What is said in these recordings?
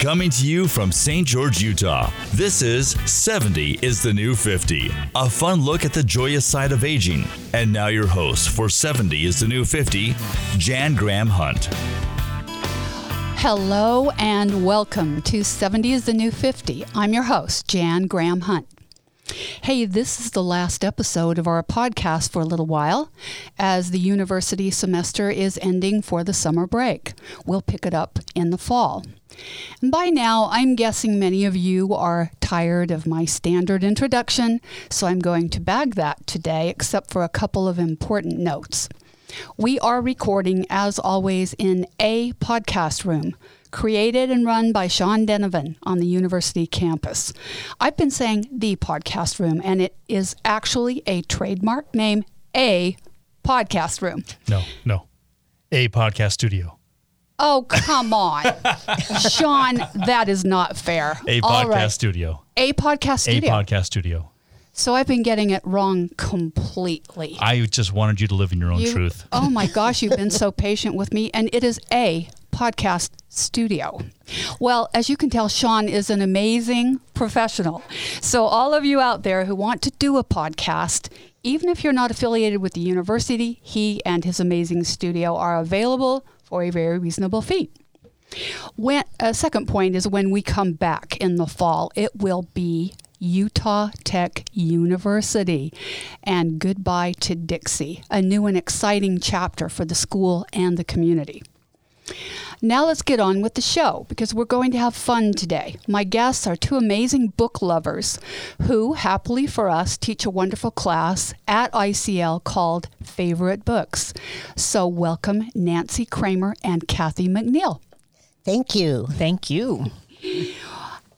Coming to you from St. George, Utah, this is 70 is the New 50, a fun look at the joyous side of aging. And now, your host for 70 is the New 50, Jan Graham Hunt. Hello and welcome to 70 is the New 50. I'm your host, Jan Graham Hunt. Hey, this is the last episode of our podcast for a little while as the university semester is ending for the summer break. We'll pick it up in the fall. And by now, I'm guessing many of you are tired of my standard introduction, so I'm going to bag that today, except for a couple of important notes. We are recording, as always, in a podcast room created and run by Sean Denovan on the university campus. I've been saying the podcast room, and it is actually a trademark name, a podcast room. No, no. A podcast studio. Oh, come on. Sean, that is not fair. A All podcast right. studio. A podcast studio. A podcast studio. so I've been getting it wrong completely. I just wanted you to live in your own You- truth. Oh my gosh, you've been so patient with me. And it is a podcast studio. Well, as you can tell, Sean is an amazing professional. So, all of you out there who want to do a podcast, even if you're not affiliated with the university, he and his amazing studio are available for a very reasonable fee. When, a second point is when we come back in the fall, it will be Utah Tech University. And goodbye to Dixie, a new and exciting chapter for the school and the community. Now let's get on with the show because we're going to have fun today. My guests are two amazing book lovers who, happily for us, teach a wonderful class at ICL called Favorite Books. So, welcome Nancy Kramer and Kathy McNeil. Thank you. Thank you.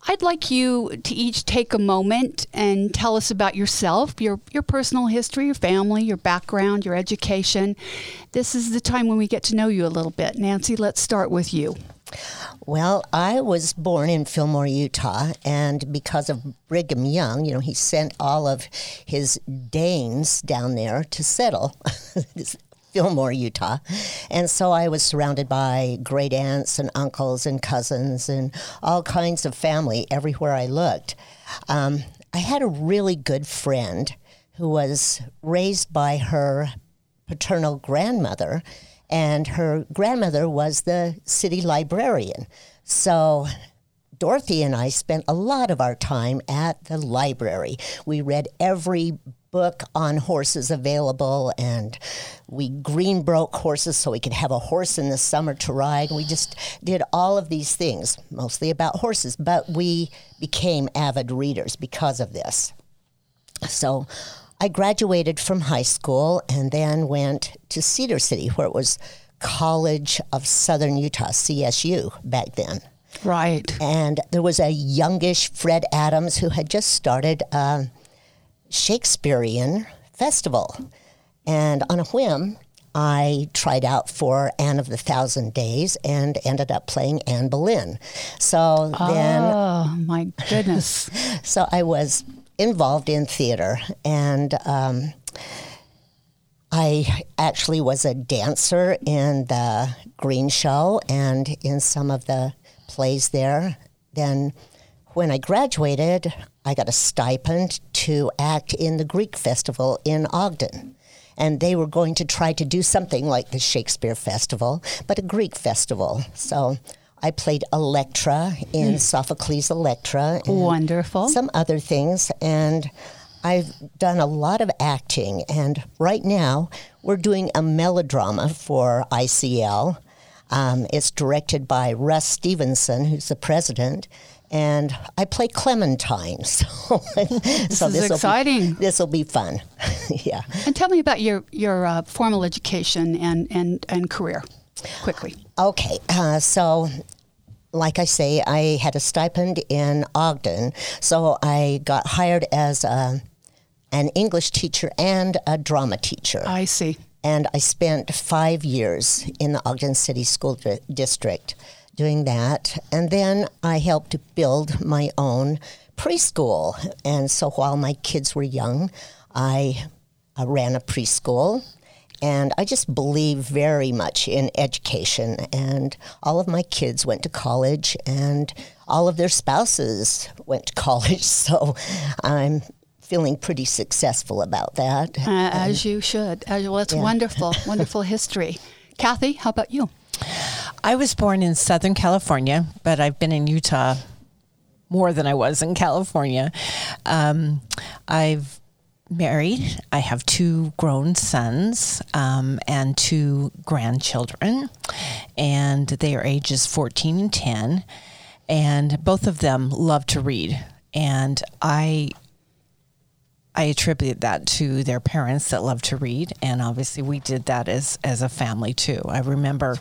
I'd like you to each take a moment and tell us about yourself, your your personal history, your family, your background, your education. This is the time when we get to know you a little bit. Nancy, let's start with you. Well, I was born in Fillmore, Utah, and because of Brigham Young, you know, he sent all of his Danes down there to settle Fillmore, Utah. And so I was surrounded by great aunts and uncles and cousins and all kinds of family everywhere I looked. Um, I had a really good friend who was raised by her paternal grandmother, and her grandmother was the city librarian. So Dorothy and I spent a lot of our time at the library. We read every book on horses available and we green broke horses so we could have a horse in the summer to ride. We just did all of these things, mostly about horses, but we became avid readers because of this. So I graduated from high school and then went to Cedar City, where it was College of Southern Utah, CSU, back then. Right. And there was a youngish Fred Adams who had just started a Shakespearean festival. And on a whim, I tried out for Anne of the Thousand Days and ended up playing Anne Boleyn. So then Oh my goodness. so I was involved in theater, and um, I actually was a dancer in the Green Show and in some of the plays there. Then, when I graduated, I got a stipend to act in the Greek Festival in Ogden. And they were going to try to do something like the Shakespeare Festival, but a Greek festival. So I played Electra in Sophocles' Electra. and Wonderful. Some other things. And I've done a lot of acting. And right now, we're doing a melodrama for ICL. Um, it's directed by Russ Stevenson, who's the president. And I play Clementine. So, this is exciting. This will be fun. yeah. And tell me about your your uh, formal education and, and, and career, quickly. Okay, uh, so like I say, I had a stipend in Ogden, so I got hired as a, an English teacher and a drama teacher. I see. and I spent five years in the Ogden City School Di- District doing that. And then I helped to build my own preschool. And so while my kids were young, I, ran a preschool. And I just believe very much in education. And all of my kids went to college, and all of their spouses went to college. So I'm feeling pretty successful about that. Uh, as you should. As, well, it's Yeah. wonderful, wonderful history. Kathy, how about you? I was born in Southern California, but I've been in Utah more than I was in California. Um, I've married. I have two grown sons um, and two grandchildren, and they are ages 14 and 10. And both of them love to read. And I I attribute that to their parents that love to read, and obviously we did that as as a family too. I remember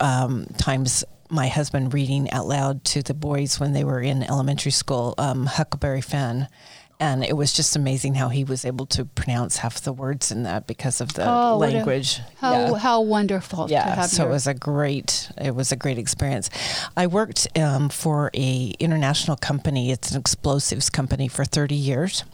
um, times my husband reading out loud to the boys when they were in elementary school, um, Huckleberry Finn. And it was just amazing how he was able to pronounce half the words in that because of the Oh, what a- language. How, Yeah how wonderful to yeah have so your, it was a great it was a great experience i worked um, for a international company it's an explosives company for 30 years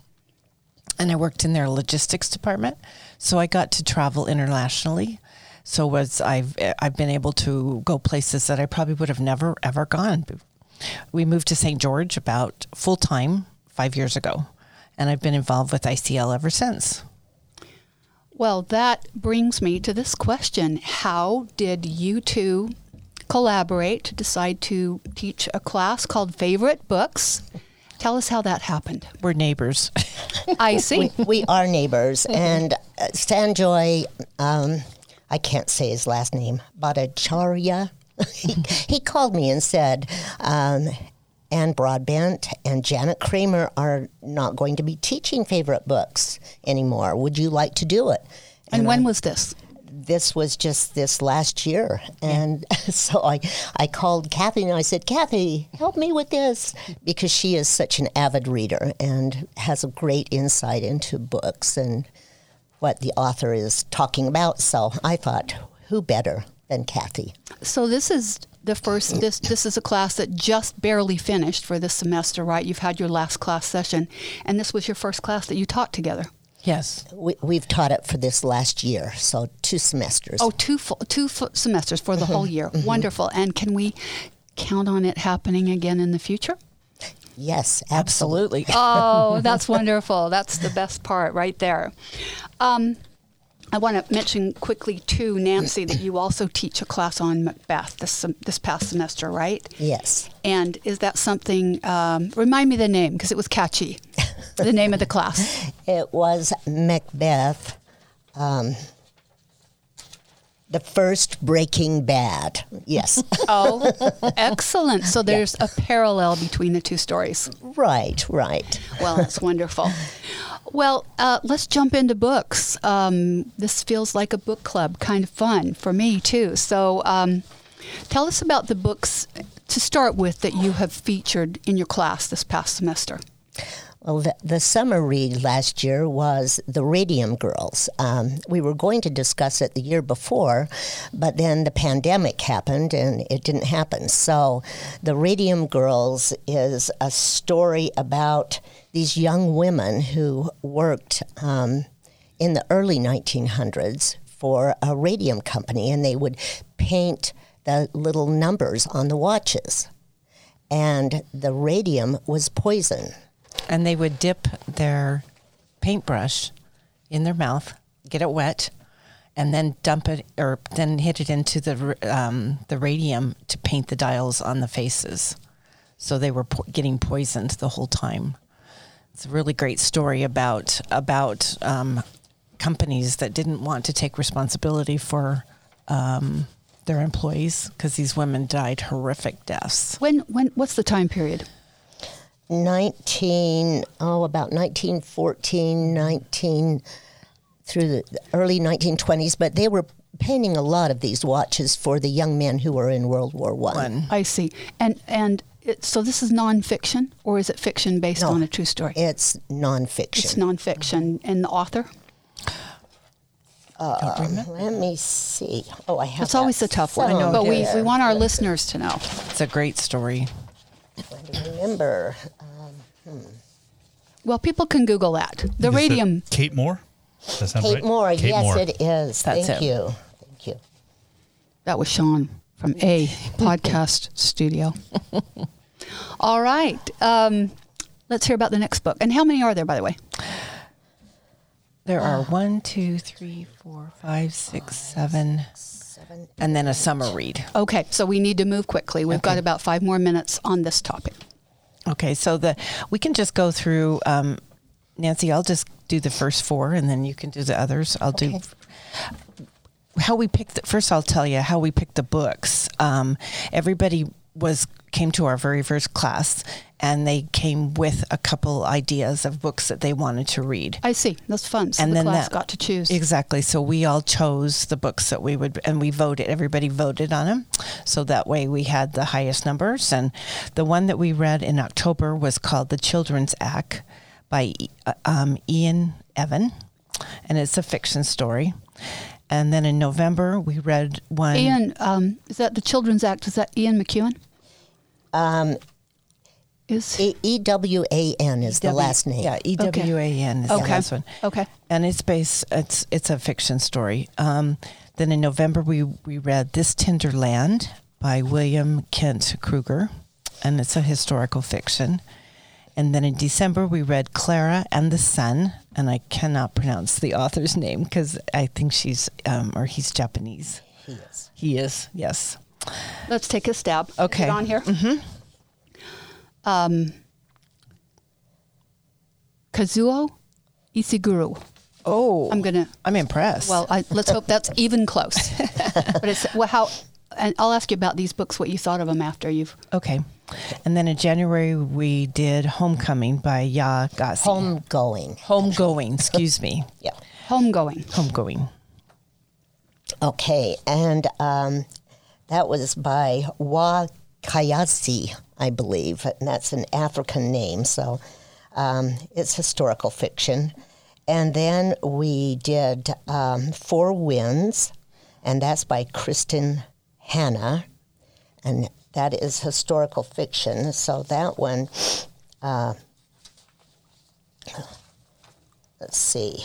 and i worked in their logistics department so i got to travel internationally so was i've i've been able to go places that i probably would have never ever gone we moved to st george about full time five years ago and i've been involved with icl ever since Well, that brings me to this question. How did you two collaborate to decide to teach a class called Favorite Books? Tell us how that happened. we're neighbors I see. we, we are neighbors, and uh, Sanjoy, um, I can't say his last name, Bhattacharya. he, he called me and said, um, Ann Broadbent and Janet Kramer are not going to be teaching favorite books anymore. Would you like to do it? and when I- was this? This was just this last year. And so I, I called Kathy and I said, Kathy, help me with this. Because she is such an avid reader and has a great insight into books and what the author is talking about. So I thought, who better than Kathy? So this is the first this this is a class that just barely finished for this semester, right? You've had your last class session and this was your first class that you taught together. Yes We, we've taught it for this last year, so two semesters. Oh, two full, two full semesters for the whole year. Wonderful. And can we count on it happening again in the future? yes, absolutely. absolutely Oh, that's wonderful. That's the best part right there. Um, I want to mention quickly too, Nancy, that you also teach a class on Macbeth this this past semester, right? Yes. And is that something? Um, remind me the name because it was catchy. the name of the class. It was Macbeth, um, the first Breaking Bad. Yes. Oh, excellent. So there's a parallel between the two stories. right, right. Well, that's wonderful. Well, uh, let's jump into books. Um, this feels like a book club, kind of fun for me too. So, um, tell us about the books to start with that you have featured in your class this past semester. Well, the, the summer read last year was The Radium Girls. Um, we were going to discuss it the year before, but then the pandemic happened and it didn't happen. So, The Radium Girls is a story about these young women who worked um, in the early 1900s for a radium company and they would paint the little numbers on the watches. And the radium was poison. And they would dip their paintbrush in their mouth, get it wet, and then dump it or then hit it into the um, the radium to paint the dials on the faces. So they were po- getting poisoned the whole time. It's a really great story about about um, companies that didn't want to take responsibility for um, their employees because these women died horrific deaths. When, when, what's the time period? 19 oh about 1914 19 through the early 1920s but they were painting a lot of these watches for the young men who were in world war one One. I see. And and it, so this is nonfiction, or is it fiction based No. on a true story? it's nonfiction It's nonfiction, and the author. Uh, let me see oh i have It's always a tough one, somewhere. but we, we want our listeners to know. It's a great story. Remember Well, people can Google that. The Is it radium. Kate Moore. Does that sound Kate right? Moore. Kate yes, Moore. it is. That's Thank it. you. Thank you. That was Sean from A Podcast Studio. All right. Um, let's hear about the next book. And how many are there, by the way? There are one, two, three, four, five, six, seven, and then a summer read. Okay, so we need to move quickly. We've got about five more minutes on this topic. Okay, so the we can just go through. Um, Nancy, I'll just do the first four, and then you can do the others. I'll do how we picked. The, first, I'll tell you how we picked the books. Um, everybody was came to our very first class, and they came with a couple ideas of books that they wanted to read. I see. That's fun. So and the then class that got to choose. exactly. So we all chose the books that we would, and we voted. Everybody voted on them, so that way we had the highest numbers. And the one that we read in October was called "The Children's Act" by uh, um, Ian Evan, and it's a fiction story. And then in November we read one. Ian, um, is that the Children's Act? Is that Ian McEwan? Um, Is E- E-W-A-N is the last name. Yeah, E W A N is the Okay. last one. Okay. and it's based it's it's a fiction story um, then in november we we read this tender land by William Kent Krueger and it's a historical fiction and then in december we read clara and the sun and i cannot pronounce the author's name because i think she's um, or he's japanese He is. he is yes let's take a stab. Okay. Get on here. Mm-hmm. Um, Kazuo Ishiguro. oh I'm gonna. i'm impressed Well, I, let's hope that's even close. but it's well, how. And I'll ask you about these books. What you thought of them after you've. okay and then in january we did homecoming by Yaa Gyasi. Homegoing. homegoing excuse me Yeah. Homegoing. homegoing Okay, and um, that was by Wa Kayasi, I believe, and that's an African name, so um, it's historical fiction. And then we did um, Four Winds, and that's by Kristin Hannah, and that is historical fiction. So that one, uh, let's see.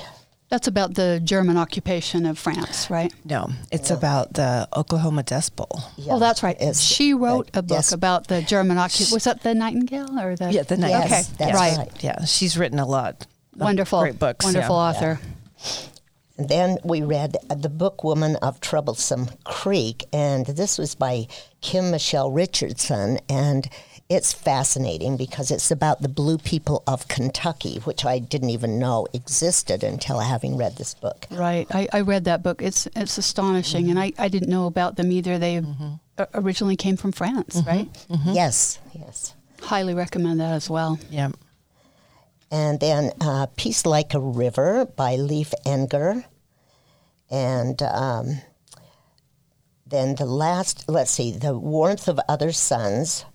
That's about the German occupation of France, right? No, it's about the Oklahoma Dust Bowl. oh, that's right. it's She wrote a book Des- about the German occupation. Was that the Nightingale or the? Yeah, the night. Yes, Okay, that's right. right. Yeah, she's written a lot. Wonderful. great books. Wonderful yeah. author. And then we read The Book Woman of Troublesome Creek, and this was by Kim Michele Richardson, and it's fascinating because it's about the blue people of Kentucky, which I didn't even know existed until having read this book. Right. I, I read that book. It's it's astonishing, and I, I didn't know about them either. They o- originally came from France, right? Yes, yes. Highly recommend that as well. Yeah. And then uh, Peace Like a River by Leif Enger. And um, then the last, let's see, The Warmth of Other Suns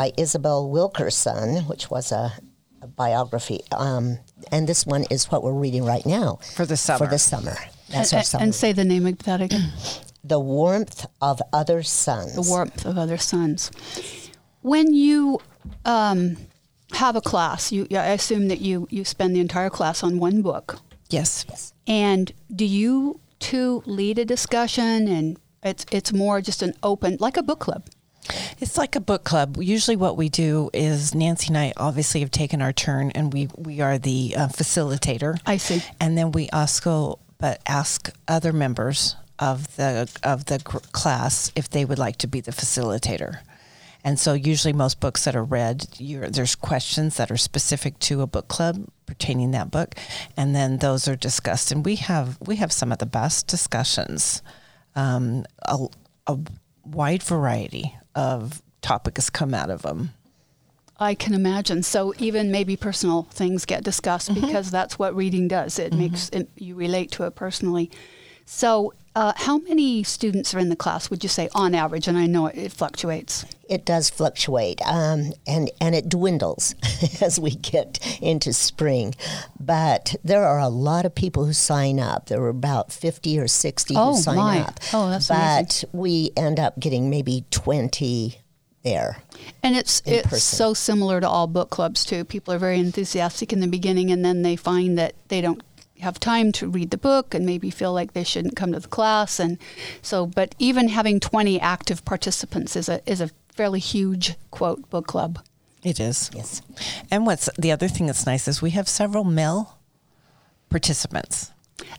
by Isabel Wilkerson, which was a, a biography. Um, and this one is what we're reading right now. For the summer. For the summer. That's our and, summer. and say the name of that again. the Warmth of Other Suns. the warmth of other suns. When you um, have a class, you I assume that you you spend the entire class on one book. Yes. And do you two lead a discussion and it's it's more just an open like a book club. It's like a book club. Usually, what we do is Nancy and I obviously have taken our turn, and we we are the uh, facilitator. I see. And then we also but ask other members of the of the gr- class if they would like to be the facilitator. And so, usually, most books that are read, you're, there's questions that are specific to a book club pertaining that book, and then those are discussed. And we have we have some of the best discussions, um, a, a wide variety of topics come out of them. I can imagine. So even maybe personal things get discussed mm-hmm. because that's what reading does. It mm-hmm. makes it, you relate to it personally. So uh, how many students are in the class? Would you say on average? And I know it, it fluctuates. It does fluctuate, um, and and it dwindles as we get into spring. But there are a lot of people who sign up. There were about fifty or sixty Oh, who sign my. up. Oh, that's But we end up getting maybe twenty there. And it's it's person. so similar to all book clubs too. People are very enthusiastic in the beginning, and then they find that they don't have time to read the book and maybe feel like they shouldn't come to the class and so but even having 20 active participants is a is a fairly huge quote book club It is. Yes. And what's the other thing that's nice is we have several male participants.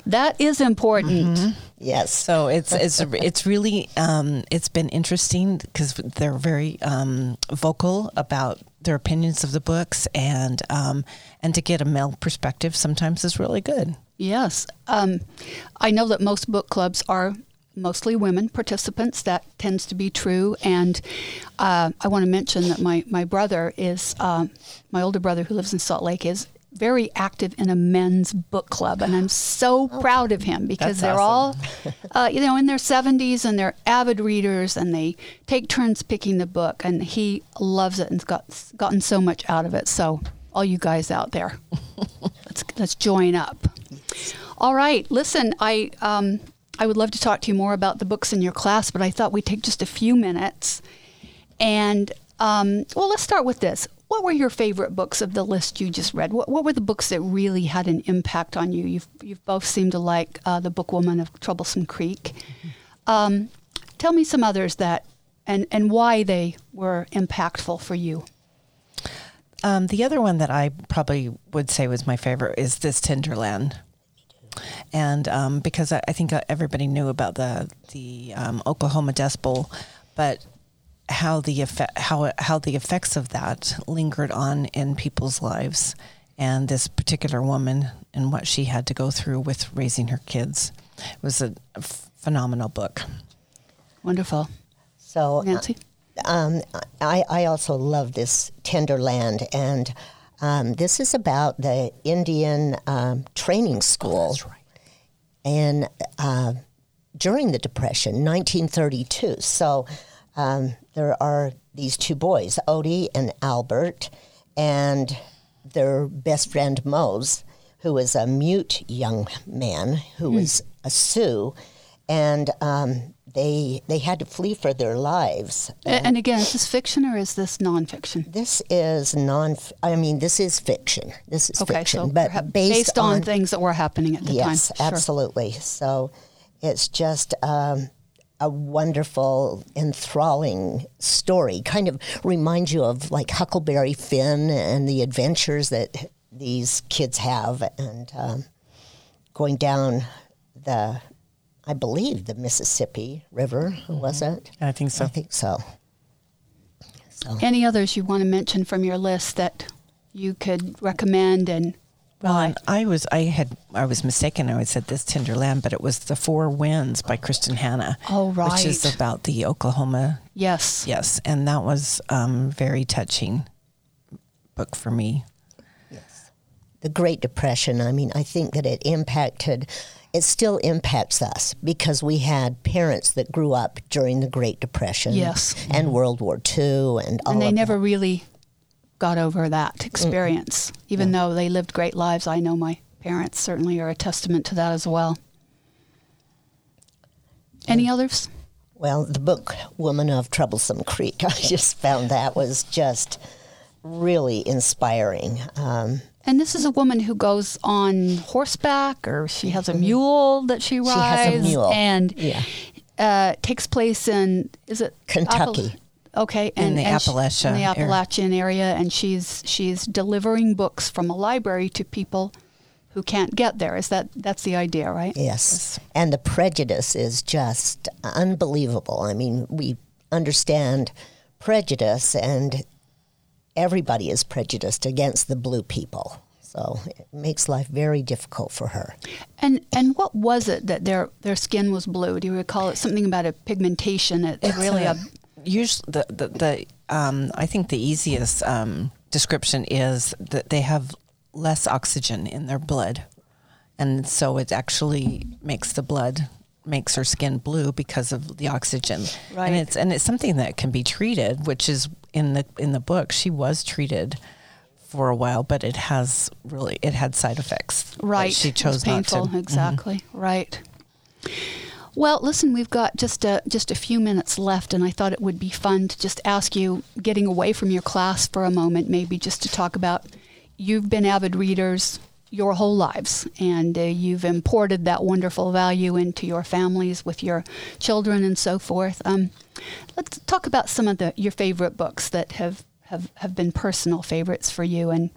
That is important Yes. So it's it's it's really um, it's been interesting because they're very um, vocal about their opinions of the books and um, and to get a male perspective sometimes is really good. Yes. Um, I know that most book clubs are mostly women participants. That tends to be true. And uh, I want to mention that my, my brother is, uh, my older brother who lives in Salt Lake, is very active in a men's book club. And I'm so proud of him because That's they're all, uh, you know, in their 70s and they're avid readers and they take turns picking the book. And he loves it and's got, gotten so much out of it. So, all you guys out there, let's, let's join up. All right. Listen, I um, I would love to talk to you more about the books in your class, but I thought we'd take just a few minutes. And um, well, let's start with this. What were your favorite books of the list you just read? What, what were the books that really had an impact on you? You've, you've both seemed to like uh, the book Woman of Troublesome Creek. Um, tell me some others that and, and why they were impactful for you. Um, the other one that I probably would say was my favorite is this Tender Land. And um, because I, I think uh, everybody knew about the the um, Oklahoma Dust Bowl, but how the effect, how how the effects of that lingered on in people's lives, and this particular woman and what she had to go through with raising her kids, it was a, a phenomenal book. Wonderful. So uh, Nancy? um, I, I also love this tender land, and um, this is about the Indian um, training school. And uh, during the Depression, 1932. So um, there are these two boys, Odie and Albert, and their best friend Mose, who is a mute young man who was a Sioux, and um, they they had to flee for their lives. A- And again, is this fiction or is this nonfiction? This is non. I mean, this is fiction. This is Okay, fiction, so but perhaps based, on, things that were happening at the yes, time. Sure. absolutely. So it's just um, a wonderful, enthralling story. Kind of reminds you of like Huckleberry Finn and the adventures that these kids have, and um, going down the, I believe the Mississippi River was it? I think so. I think so. So Any others you want to mention from your list that you could recommend and Well, why? and I was I had I was mistaken. I said this Tender Land, but it was The Four Winds by Kristin Hannah. Oh, Which is about the Oklahoma. Yes. Yes, and that was um, very touching book for me. Yes, the Great Depression, I mean, I think that it impacted, it still impacts us because we had parents that grew up during the Great Depression. Yes. And World War II and all And they of never really got over that experience, even though they lived great lives. I know my parents certainly are a testament to that as well. Any others? Well, the book Woman of Troublesome Creek, I just found that was just really inspiring. Um, And this is a woman who goes on horseback, or she has a mule that she rides. Mm-hmm. has a mule. and Yeah. uh, takes place in is it Kentucky. Okay, In and the and she- in the. Appalachian area, and she's she's delivering books from a library to people who can't get there. Is that that's the idea, right? Yes. And the prejudice is just unbelievable. I mean, we understand prejudice, and everybody is prejudiced against the blue people. So it makes life very difficult for her. And and what was it that their their skin was blue? Do you recall it? Something about a pigmentation. It, it really uh, a Usually, the the, the um, I think the easiest um, description is that they have less oxygen in their blood, and so it actually makes the blood makes her skin blue because of the oxygen. Right. And it's and it's something that can be treated, which is in the in the book. She was treated for a while, but it has really it had side effects. right. She chose not painful. to. Mm-hmm. Exactly. Right. Well, listen, we've got just a just a few minutes left, and I thought it would be fun to just ask you, getting away from your class for a moment, maybe just to talk about. You've been avid readers. your whole lives, and uh, you've imported that wonderful value into your families with your children and so forth. Um, let's talk about some of the your favorite books that have have, have been personal favorites for you. And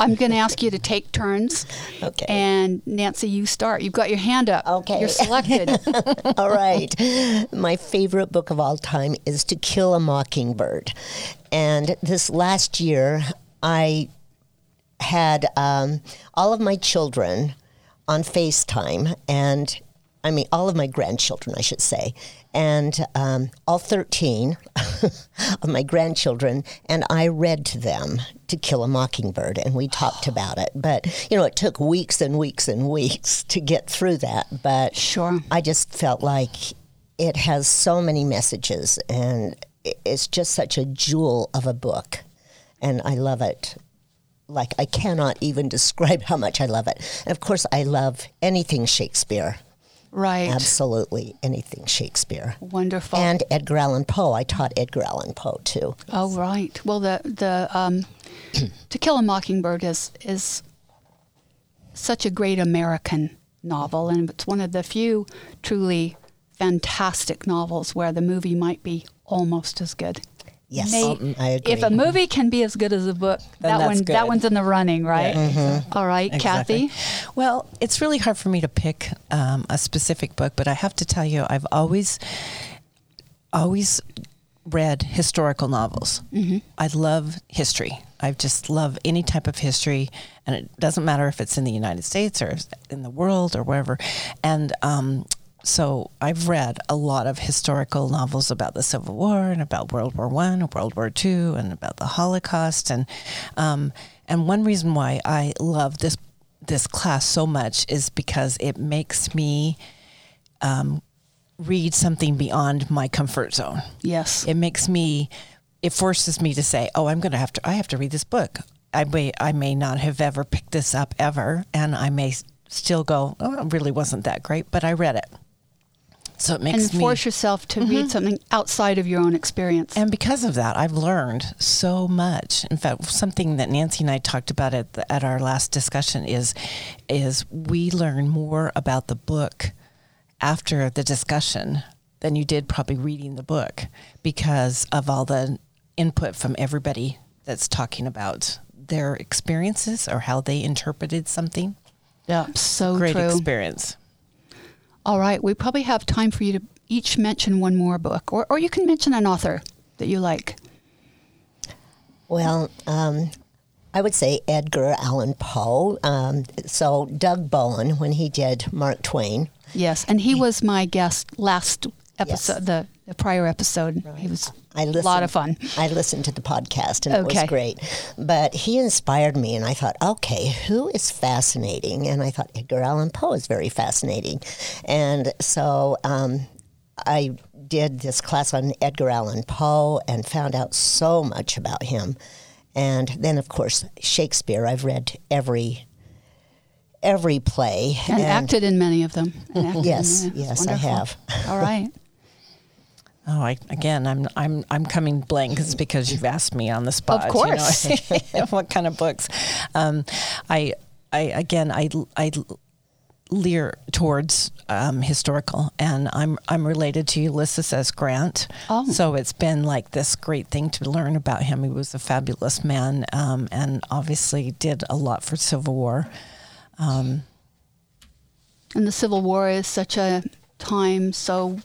I'm going to ask you to take turns. Okay. And Nancy, you start. You've got your hand up. Okay. You're selected. all right. My favorite book of all time is To Kill a Mockingbird. And this last year, I had um, all of my children on FaceTime, and I mean, all of my grandchildren, I should say, and um, all 13 of my grandchildren, and I read to them To Kill a Mockingbird, and we talked about it. But, you know, it took weeks and weeks and weeks to get through that. But Sure. I just felt like it has so many messages, and it's just such a jewel of a book, and I love it. Like, I cannot even describe how much I love it. And of course, I love anything Shakespeare. Right. Absolutely anything Shakespeare. Wonderful. And Edgar Allan Poe. I taught Edgar Allan Poe too. Oh right. Well, the the um, To Kill a Mockingbird is is such a great American novel, and it's one of the few truly fantastic novels where the movie might be almost as good. Yes, May- um, I agree. If a movie can be as good as a book, Then that that's one that one's in the running, right? All right, Exactly. Kathy. Well, it's really hard for me to pick um, a specific book, but I have to tell you, I've always, always read historical novels. Mm-hmm. I love history. I just love any type of history, and it doesn't matter if it's in the United States or in the world or wherever. And um, so I've read a lot of historical novels about the Civil War and about World War One, and World War Two, and about the Holocaust. And um, and one reason why I love this this class so much is because it makes me um, read something beyond my comfort zone. Yes. It makes me, it forces me to say, "Oh, I'm going to have to. I have to read this book. I may, I may not have ever picked this up ever, and I may still go, oh, it really wasn't that great, but I read it." So it makes and me force yourself to read mm-hmm. something outside of your own experience. and because of that, I've learned so much. In fact, something that Nancy and I talked about at, the, at our last discussion is is we learn more about the book after the discussion than you did probably reading the book because of all the input from everybody that's talking about their experiences or how they interpreted something. yeah, so Great true. experience. All right, we probably have time for you to each mention one more book, or, or you can mention an author that you like. Well, um, I would say Edgar Allan Poe. Um, so Doug Bowen, when he did Mark Twain, Yes, and he was my guest last episode, the, the prior episode. He was I a listened, lot of fun. I listened to the podcast and it was great. But he inspired me, and I thought, okay, who is fascinating? And I thought Edgar Allan Poe is very fascinating. And so um, I did this class on Edgar Allan Poe and found out so much about him. And then, of course, Shakespeare. I've read every every play And, acted in many of them. And Yes, yes, I have. All right. Oh, I, again, I'm I'm I'm coming blank. It's because you've asked me on the spot. Of course. know, what kind of books? Um, I I again I I leer towards um, historical, and I'm I'm related to Ulysses S. Grant. Oh. so it's been like this great thing to learn about him. He was a fabulous man, um, and obviously did a lot for Civil War. And the Civil War is such a time so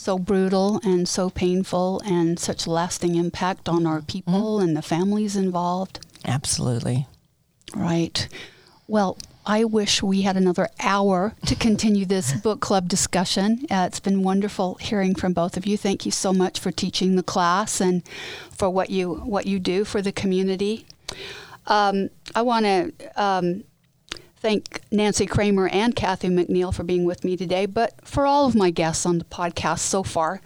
so brutal and so painful and such lasting impact on our people and the families involved. Absolutely. Right. Well, I wish we had another hour to continue this book club discussion. Uh, it's been wonderful hearing from both of you. Thank you so much for teaching the class and for what you what you do for the community. Um, I want to um, thank Nancy Kramer and Kathy McNeil for being with me today, but for all of my guests on the podcast so far.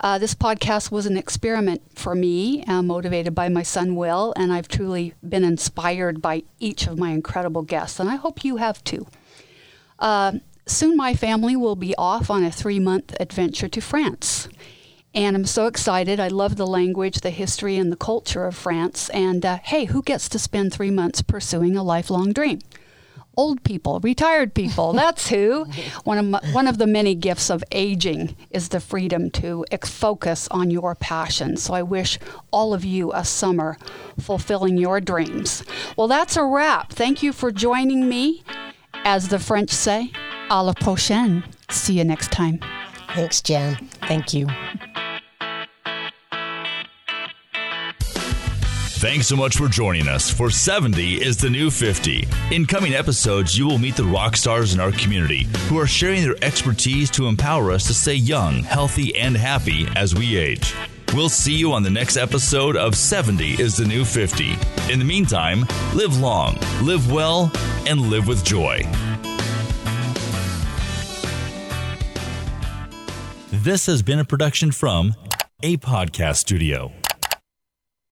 Uh, this podcast was an experiment for me, uh, motivated by my son Will, and I've truly been inspired by each of my incredible guests, and I hope you have too. Uh, soon, my family will be off on a three month adventure to France. And I'm so excited. I love the language, the history, and the culture of France. And uh, hey, who gets to spend three months pursuing a lifelong dream? Old people, retired people. That's who. One of my, one of the many gifts of aging is the freedom to ex- focus on your passion. So I wish all of you a summer fulfilling your dreams. Well, that's a wrap. Thank you for joining me. As the French say, à la prochaine. See you next time. Thanks, Jan. Thank you. Thanks so much for joining us for 70 is the new 50. In coming episodes, you will meet the rock stars in our community who are sharing their expertise to empower us to stay young, healthy, and happy as we age. We'll see you on the next episode of 70 is the new 50. In the meantime, live long, live well, and live with joy. This has been a production from a podcast studio.